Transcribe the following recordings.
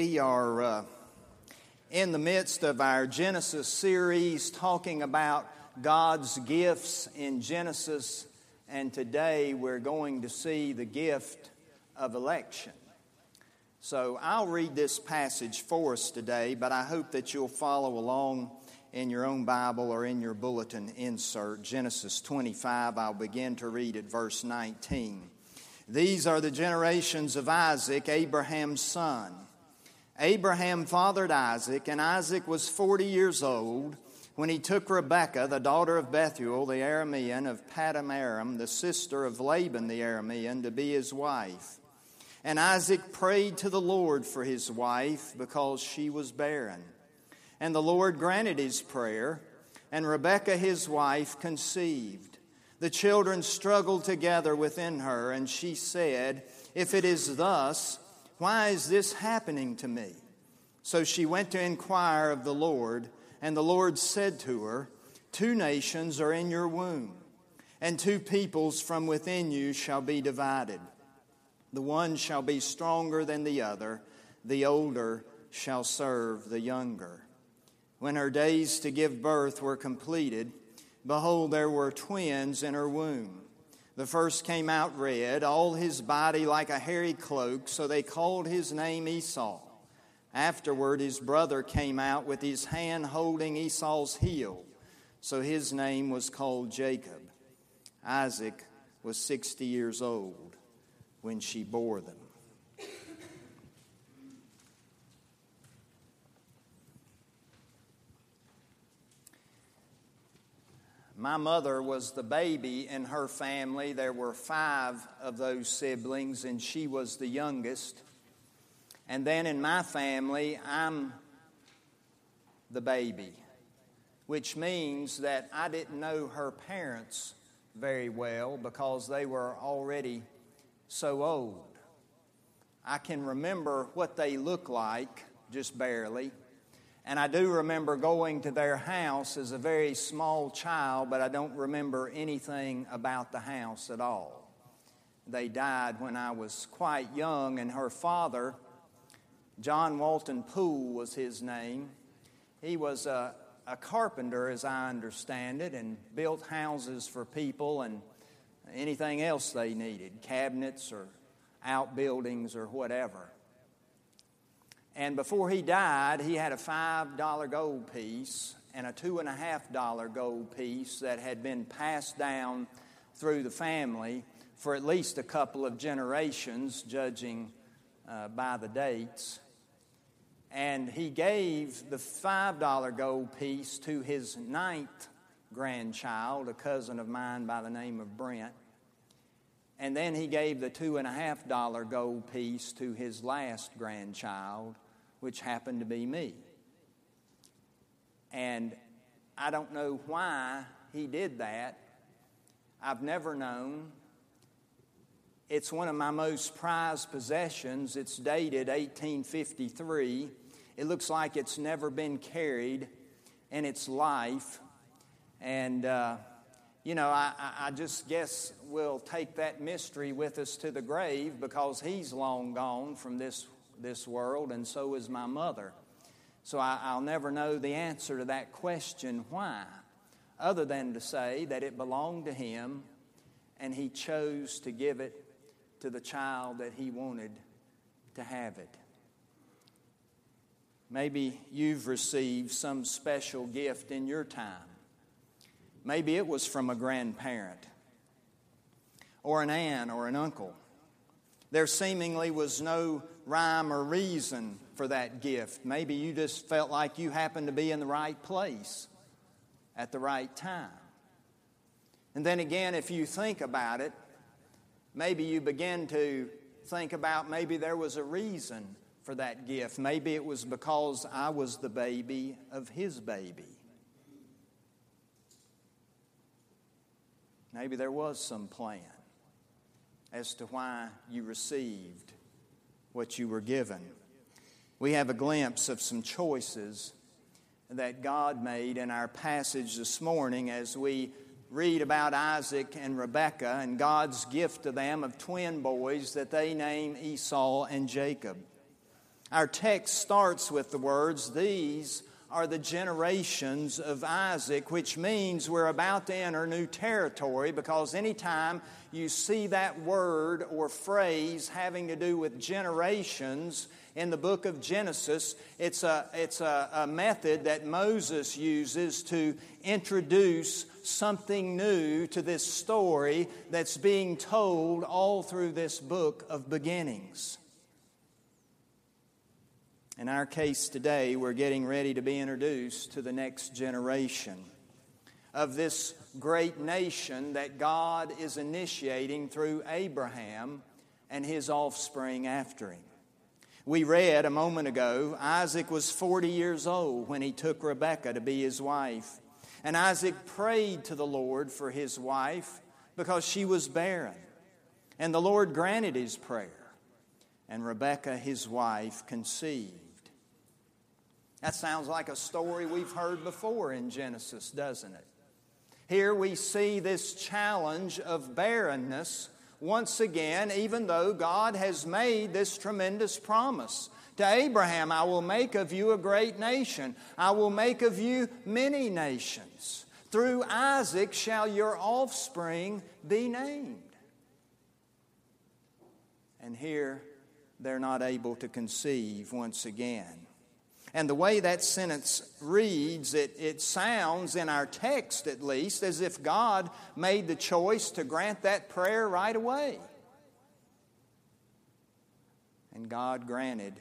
We are uh, in the midst of our Genesis series talking about God's gifts in Genesis, and today we're going to see the gift of election. So I'll read this passage for us today, but I hope that you'll follow along in your own Bible or in your bulletin insert. Genesis 25, I'll begin to read at verse 19. These are the generations of Isaac, Abraham's son. Abraham fathered Isaac, and Isaac was 40 years old when he took Rebekah, the daughter of Bethuel the Aramean of Paddan Aram, the sister of Laban the Aramean, to be his wife. And Isaac prayed to the Lord for his wife because she was barren. And the Lord granted his prayer, and Rebekah his wife conceived. The children struggled together within her, and she said, If it is thus, why is this happening to me? So she went to inquire of the Lord, and the Lord said to her, Two nations are in your womb, and two peoples from within you shall be divided. The one shall be stronger than the other, the older shall serve the younger. When her days to give birth were completed, behold, there were twins in her womb. The first came out red, all his body like a hairy cloak, so they called his name Esau. Afterward, his brother came out with his hand holding Esau's heel, so his name was called Jacob. Isaac was 60 years old when she bore them. My mother was the baby in her family. There were five of those siblings, and she was the youngest. And then in my family, I'm the baby, which means that I didn't know her parents very well because they were already so old. I can remember what they looked like, just barely. And I do remember going to their house as a very small child, but I don't remember anything about the house at all. They died when I was quite young, and her father, John Walton Poole was his name, he was a, a carpenter, as I understand it, and built houses for people and anything else they needed cabinets or outbuildings or whatever. And before he died, he had a $5 gold piece and a $2.5 gold piece that had been passed down through the family for at least a couple of generations, judging uh, by the dates. And he gave the $5 gold piece to his ninth grandchild, a cousin of mine by the name of Brent. And then he gave the $2.5 gold piece to his last grandchild, which happened to be me. And I don't know why he did that. I've never known. It's one of my most prized possessions. It's dated 1853. It looks like it's never been carried in its life. And, uh, you know, I, I just guess we'll take that mystery with us to the grave because he's long gone from this this world, and so is my mother. So I, will never know the answer to that question, why, other than to say that it belonged to him and he chose to give it to the child that he wanted to have it. Maybe you've received some special gift in your time. Maybe it was from a grandparent or an aunt or an uncle. There seemingly was no rhyme or reason for that gift. Maybe you just felt like you happened to be in the right place at the right time. And then again, if you think about it, maybe you begin to think about maybe there was a reason for that gift. Maybe it was because I was the baby of his baby. Maybe there was some plan as to why you received what you were given. We have a glimpse of some choices that God made in our passage this morning as we read about Isaac and Rebekah and God's gift to them of twin boys that they name Esau and Jacob. Our text starts with the words, These are the generations of Isaac, which means we're about to enter new territory because anytime you see that word or phrase having to do with generations in the book of Genesis, it's a, it's a, a method that Moses uses to introduce something new to this story that's being told all through this book of beginnings. In our case today, we're getting ready to be introduced to the next generation of this great nation that God is initiating through Abraham and his offspring after him. We read a moment ago, Isaac was 40 years old when he took Rebekah to be his wife. And Isaac prayed to the Lord for his wife because she was barren. And the Lord granted his prayer. And Rebekah, his wife, conceived. That sounds like a story we've heard before in Genesis, doesn't it? Here we see this challenge of barrenness once again, even though God has made this tremendous promise. To Abraham, I will make of you a great nation. I will make of you many nations. Through Isaac shall your offspring be named. And here they're not able to conceive once again. And the way that sentence reads, it, it sounds, in our text at least, as if God made the choice to grant that prayer right away. And God granted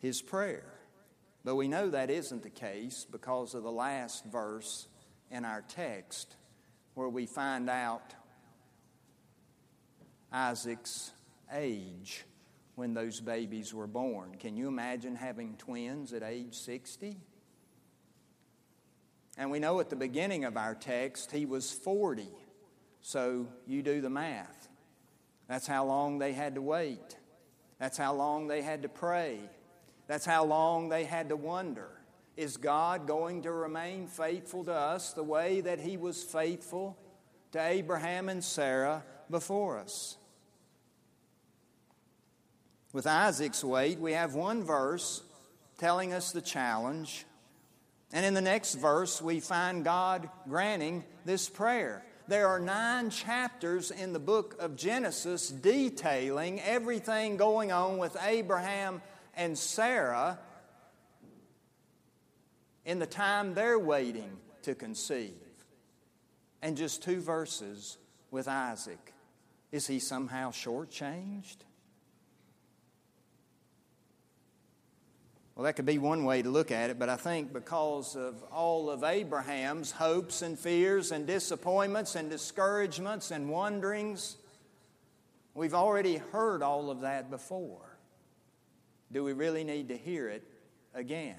his prayer. But we know that isn't the case because of the last verse in our text, where we find out Isaac's age when those babies were born. Can you imagine having twins at age 60? And we know at the beginning of our text he was 40. So you do the math. That's how long they had to wait. That's how long they had to pray. That's how long they had to wonder. Is God going to remain faithful to us the way that He was faithful to Abraham and Sarah before us? With Isaac's wait, we have one verse telling us the challenge. And in the next verse, we find God granting this prayer. There are nine chapters in the book of Genesis detailing everything going on with Abraham and Sarah in the time they're waiting to conceive. And just two verses with Isaac. Is he somehow shortchanged? Well, that could be one way to look at it, but I think because of all of Abraham's hopes and fears and disappointments and discouragements and wonderings, we've already heard all of that before. Do we really need to hear it again?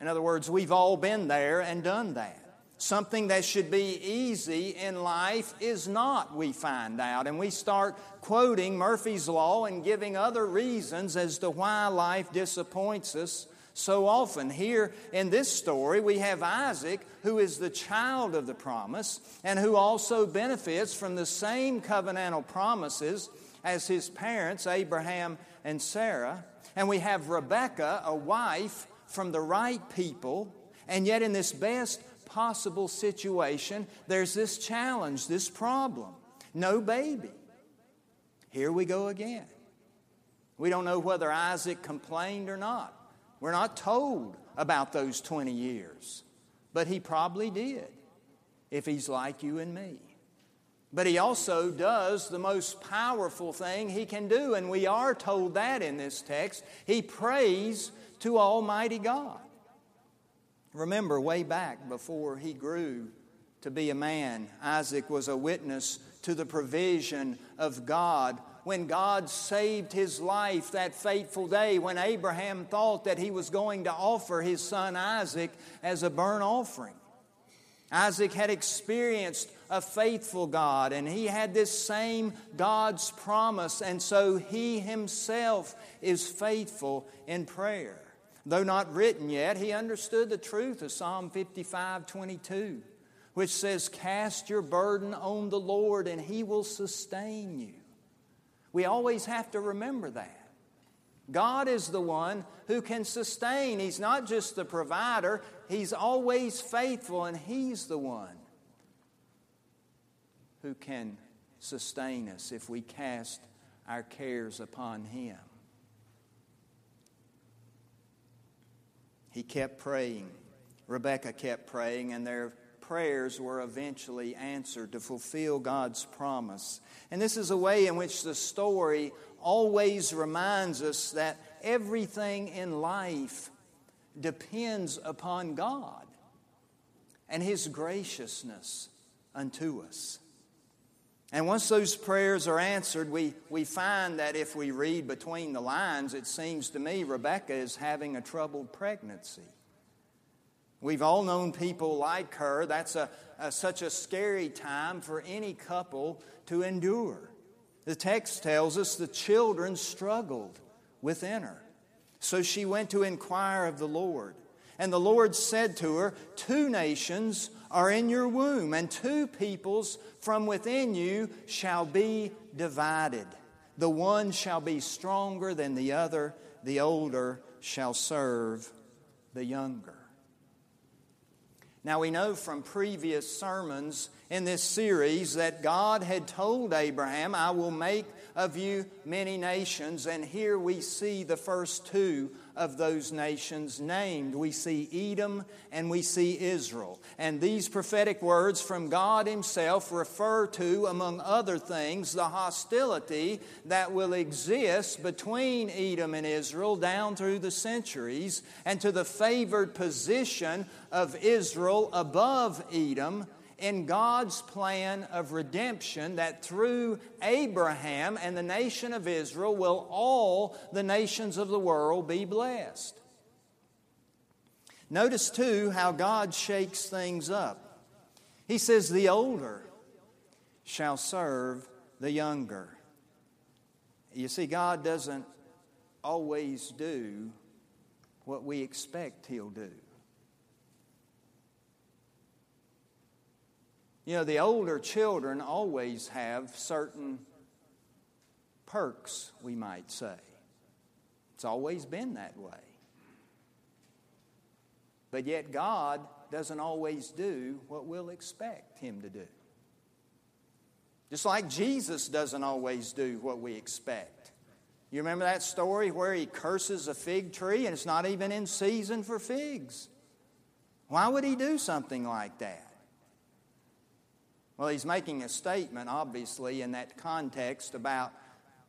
In other words, we've all been there and done that. Something that should be easy in life is not, we find out. And we start quoting Murphy's Law and giving other reasons as to why life disappoints us so often. Here in this story, we have Isaac, who is the child of the promise and who also benefits from the same covenantal promises as his parents, Abraham and Sarah. And we have Rebekah, a wife from the right people. And yet, in this best possible situation, there's this challenge, this problem. No baby. Here we go again. We don't know whether Isaac complained or not. We're not told about those 20 years, but he probably did if he's like you and me. But he also does the most powerful thing he can do, and we are told that in this text. He prays to Almighty God. Remember, way back before he grew to be a man, Isaac was a witness to the provision of God. When God saved his life that fateful day, when Abraham thought that he was going to offer his son Isaac as a burnt offering. Isaac had experienced a faithful God, and he had this same God's promise, and so he himself is faithful in prayer. Though not written yet, he understood the truth of Psalm 55 22, which says, Cast your burden on the Lord and he will sustain you. We always have to remember that. God is the one who can sustain. He's not just the provider, He's always faithful, and He's the one who can sustain us if we cast our cares upon Him. He kept praying. Rebecca kept praying, and their prayers were eventually answered to fulfill God's promise. And this is a way in which the story always reminds us that everything in life depends upon God and His graciousness unto us. And once those prayers are answered, we, we find that if we read between the lines, it seems to me Rebecca is having a troubled pregnancy. We've all known people like her. That's a, a, such a scary time for any couple to endure. The text tells us the children struggled within her. So she went to inquire of the Lord. And the Lord said to her, Two nations are in your womb, and two peoples from within you shall be divided. The one shall be stronger than the other, the older shall serve the younger. Now, we know from previous sermons in this series that God had told Abraham, I will make of you many nations. And here we see the first two of those nations named. We see Edom and we see Israel. And these prophetic words from God Himself refer to, among other things, the hostility that will exist between Edom and Israel down through the centuries, and to the favored position of Israel above Edom in God's plan of redemption that through Abraham and the nation of Israel will all the nations of the world be blessed. Notice too how God shakes things up. He says, The older shall serve the younger. You see, God doesn't always do what we expect He'll do. You know, the older children always have certain perks, we might say. It's always been that way. But yet, God doesn't always do what we'll expect Him to do. Just like Jesus doesn't always do what we expect. You remember that story where He curses a fig tree and it's not even in season for figs? Why would He do something like that? Well, he's making a statement, obviously, in that context about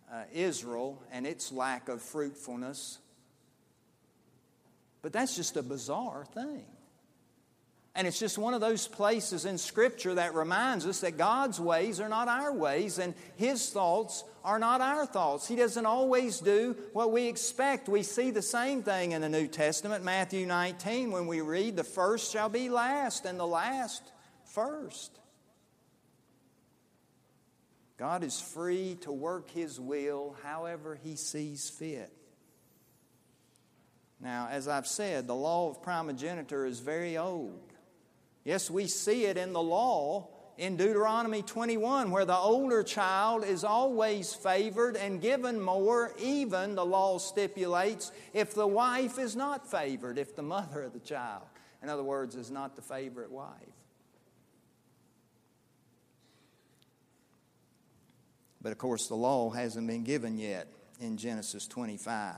uh, Israel and its lack of fruitfulness. But that's just a bizarre thing. And it's just one of those places in Scripture that reminds us that God's ways are not our ways and His thoughts are not our thoughts. He doesn't always do what we expect. We see the same thing in the New Testament, Matthew 19, when we read, The first shall be last and the last first. God is free to work His will however He sees fit. Now, as I've said, the law of primogeniture is very old. Yes, we see it in the law in Deuteronomy 21, where the older child is always favored and given more, even the law stipulates, if the wife is not favored, if the mother of the child, in other words, is not the favorite wife. But of course, the law hasn't been given yet in Genesis 25.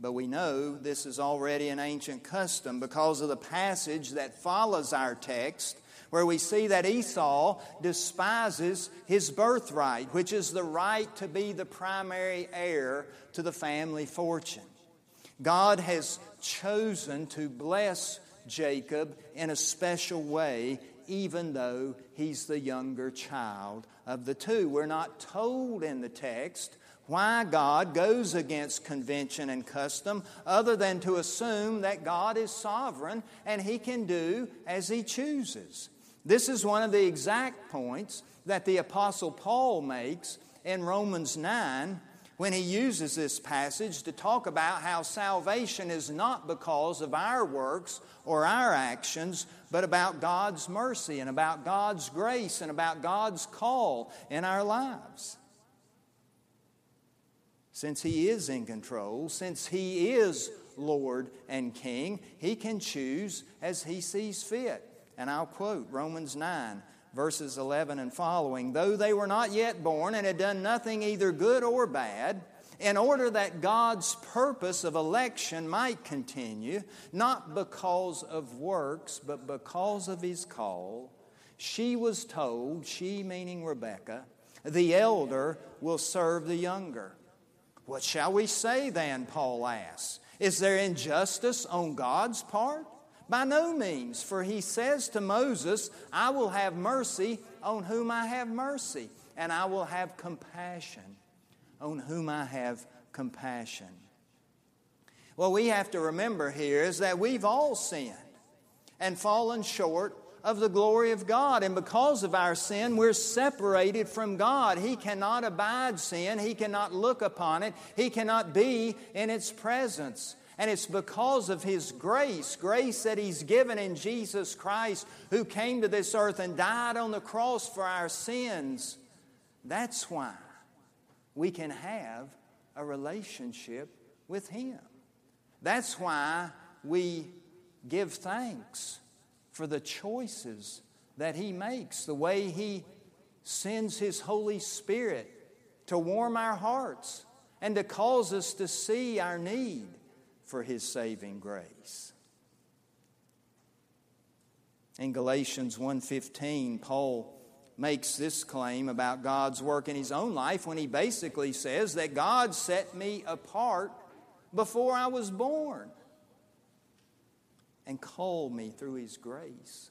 But we know this is already an ancient custom because of the passage that follows our text, where we see that Esau despises his birthright, which is the right to be the primary heir to the family fortune. God has chosen to bless Jacob in a special way even though he's the younger child of the two. We're not told in the text why God goes against convention and custom other than to assume that God is sovereign and he can do as he chooses. This is one of the exact points that the Apostle Paul makes in Romans 9 when he uses this passage to talk about how salvation is not because of our works or our actions, but about God's mercy and about God's grace and about God's call in our lives. since He is in control, since He is Lord and King, He can choose as He sees fit. And I'll quote Romans 9, verses 11 and following. Though they were not yet born and had done nothing either good or bad, in order that God's purpose of election might continue, not because of works, but because of His call, she was told, she meaning Rebekah, the elder will serve the younger. What shall we say then? Paul asks. Is there injustice on God's part? By no means, for he says to Moses, I will have mercy on whom I have mercy, and I will have compassion on whom I have compassion. What we have to remember here is that we've all sinned and fallen short of the glory of God. And because of our sin, we're separated from God. He cannot abide sin, He cannot look upon it, He cannot be in its presence. And it's because of His grace, grace that He's given in Jesus Christ, who came to this earth and died on the cross for our sins. That's why we can have a relationship with Him. That's why we give thanks for the choices that He makes, the way He sends His Holy Spirit to warm our hearts and to cause us to see our need for His saving grace. In Galatians 1:15, Paul makes this claim about God's work in his own life when he basically says that God set me apart before I was born and called me through His grace.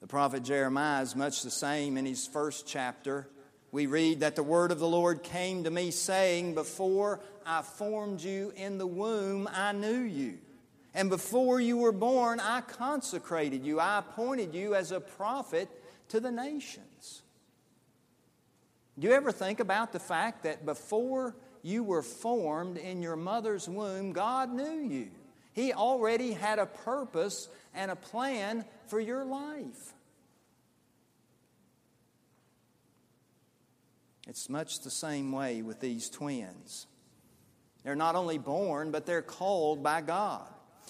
The prophet Jeremiah is much the same in his first chapter. We read that the word of the Lord came to me, saying, Before I formed you in the womb, I knew you. And before you were born, I consecrated you. I appointed you as a prophet to the nations. Do you ever think about the fact that before you were formed in your mother's womb, God knew you? He already had a purpose and a plan for your life. It's much the same way with these twins. They're not only born, but they're called by God.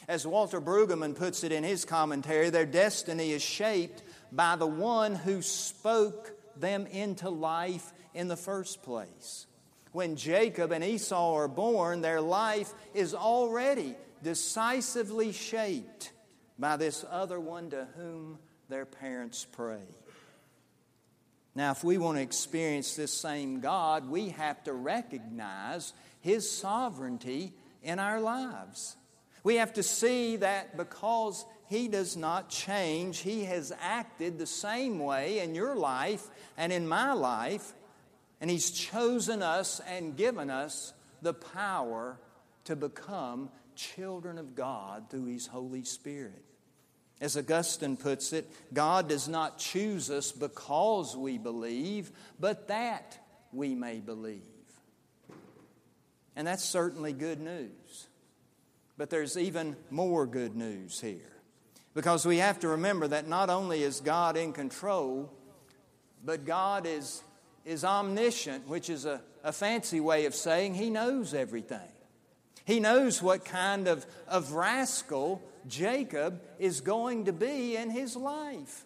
As Walter Brueggemann puts it in his commentary, their destiny is shaped by the one who spoke them into life in the first place. When Jacob and Esau are born, their life is already decisively shaped by this other one to whom their parents pray. Now, if we want to experience this same God, we have to recognize His sovereignty in our lives. We have to see that because He does not change, He has acted the same way in your life and in my life, and He's chosen us and given us the power to become children of God through His Holy Spirit. As Augustine puts it, God does not choose us because we believe, but that we may believe. And that's certainly good news. But there's even more good news here. Because we have to remember that not only is God in control, but God is, is omniscient, which is a, a fancy way of saying He knows everything. He knows what kind of, of rascal Jacob is going to be in his life.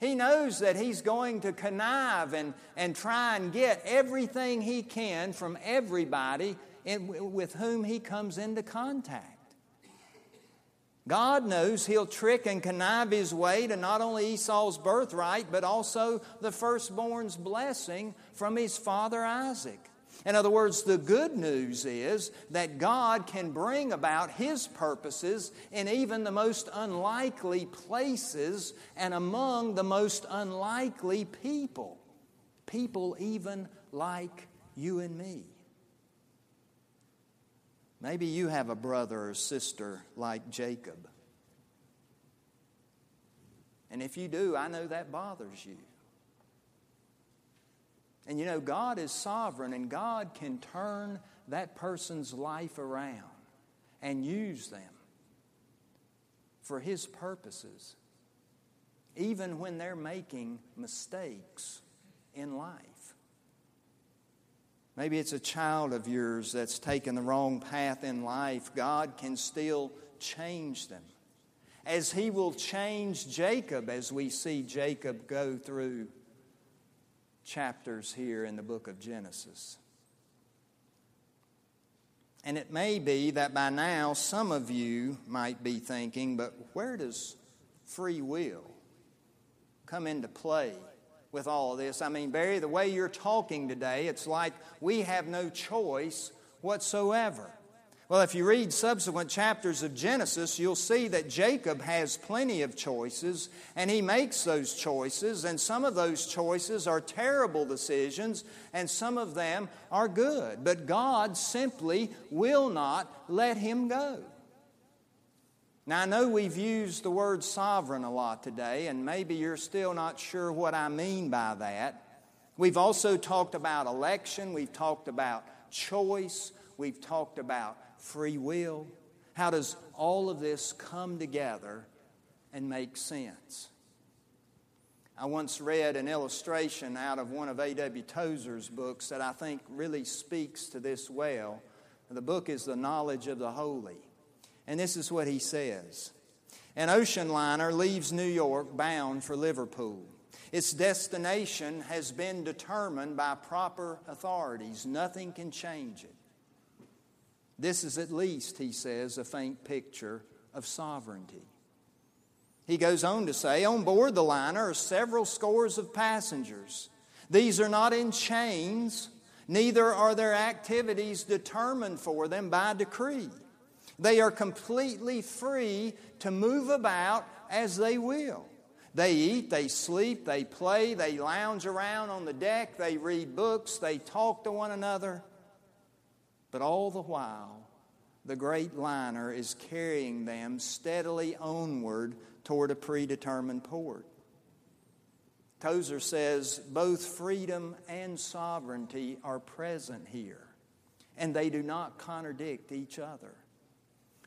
He knows that he's going to connive and, and try and get everything he can from everybody in, with whom he comes into contact. God knows he'll trick and connive his way to not only Esau's birthright, but also the firstborn's blessing from his father Isaac. In other words, the good news is that God can bring about His purposes in even the most unlikely places and among the most unlikely people. People even like you and me. Maybe you have a brother or sister like Jacob. And if you do, I know that bothers you. And you know, God is sovereign, and God can turn that person's life around and use them for His purposes, even when they're making mistakes in life. Maybe it's a child of yours that's taken the wrong path in life. God can still change them. As He will change Jacob as we see Jacob go through chapters here in the book of Genesis. And it may be that by now some of you might be thinking, but where does free will come into play with all of this? I mean, Barry, the way you're talking today, it's like we have no choice whatsoever. Well, if you read subsequent chapters of Genesis, you'll see that Jacob has plenty of choices, and he makes those choices, and some of those choices are terrible decisions, and some of them are good. But God simply will not let him go. Now, I know we've used the word sovereign a lot today, and maybe you're still not sure what I mean by that. We've also talked about election, we've talked about choice, we've talked about free will? How does all of this come together and make sense? I once read an illustration out of one of A.W. Tozer's books that I think really speaks to this well. The book is The Knowledge of the Holy. And this is what he says An ocean liner leaves New York bound for Liverpool. Its destination has been determined by proper authorities, nothing can change it. This is at least, he says, a faint picture of sovereignty. He goes on to say, on board the liner are several scores of passengers. These are not in chains, neither are their activities determined for them by decree. They are completely free to move about as they will. They eat, they sleep, they play, they lounge around on the deck, they read books, they talk to one another. But all the while, the great liner is carrying them steadily onward toward a predetermined port. Tozer says both freedom and sovereignty are present here, and they do not contradict each other.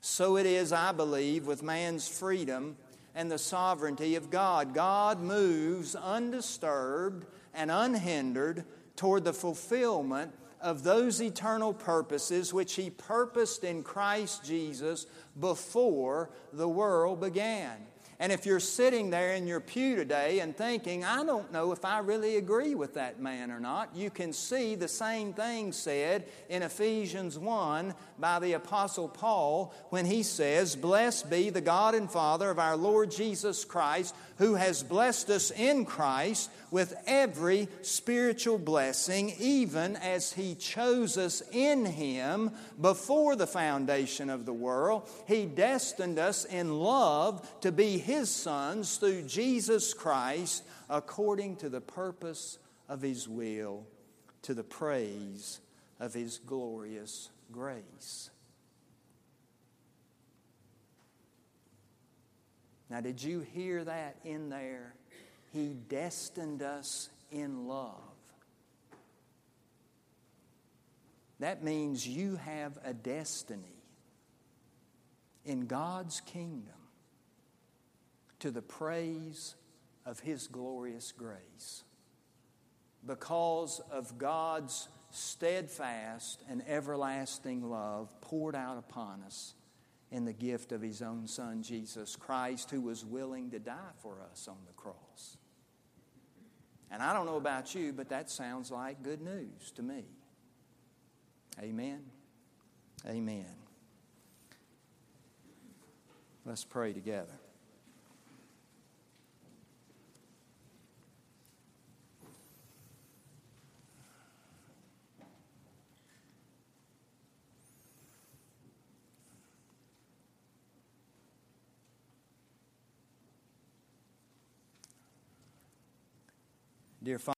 So it is, I believe, with man's freedom and the sovereignty of God. God moves undisturbed and unhindered toward the fulfillment of those eternal purposes which He purposed in Christ Jesus before the world began. And if you're sitting there in your pew today and thinking, I don't know if I really agree with that man or not, you can see the same thing said in Ephesians 1 by the Apostle Paul when he says, Blessed be the God and Father of our Lord Jesus Christ, who has blessed us in Christ with every spiritual blessing, even as He chose us in Him before the foundation of the world. He destined us in love to be His sons through Jesus Christ, according to the purpose of His will, to the praise of His glorious grace. Now, did you hear that in there? He destined us in love. That means you have a destiny in God's kingdom to the praise of His glorious grace. Because of God's steadfast and everlasting love poured out upon us in the gift of His own Son, Jesus Christ, who was willing to die for us on the cross. And I don't know about you, but that sounds like good news to me. Amen. Amen. Let's pray together. Dear Father,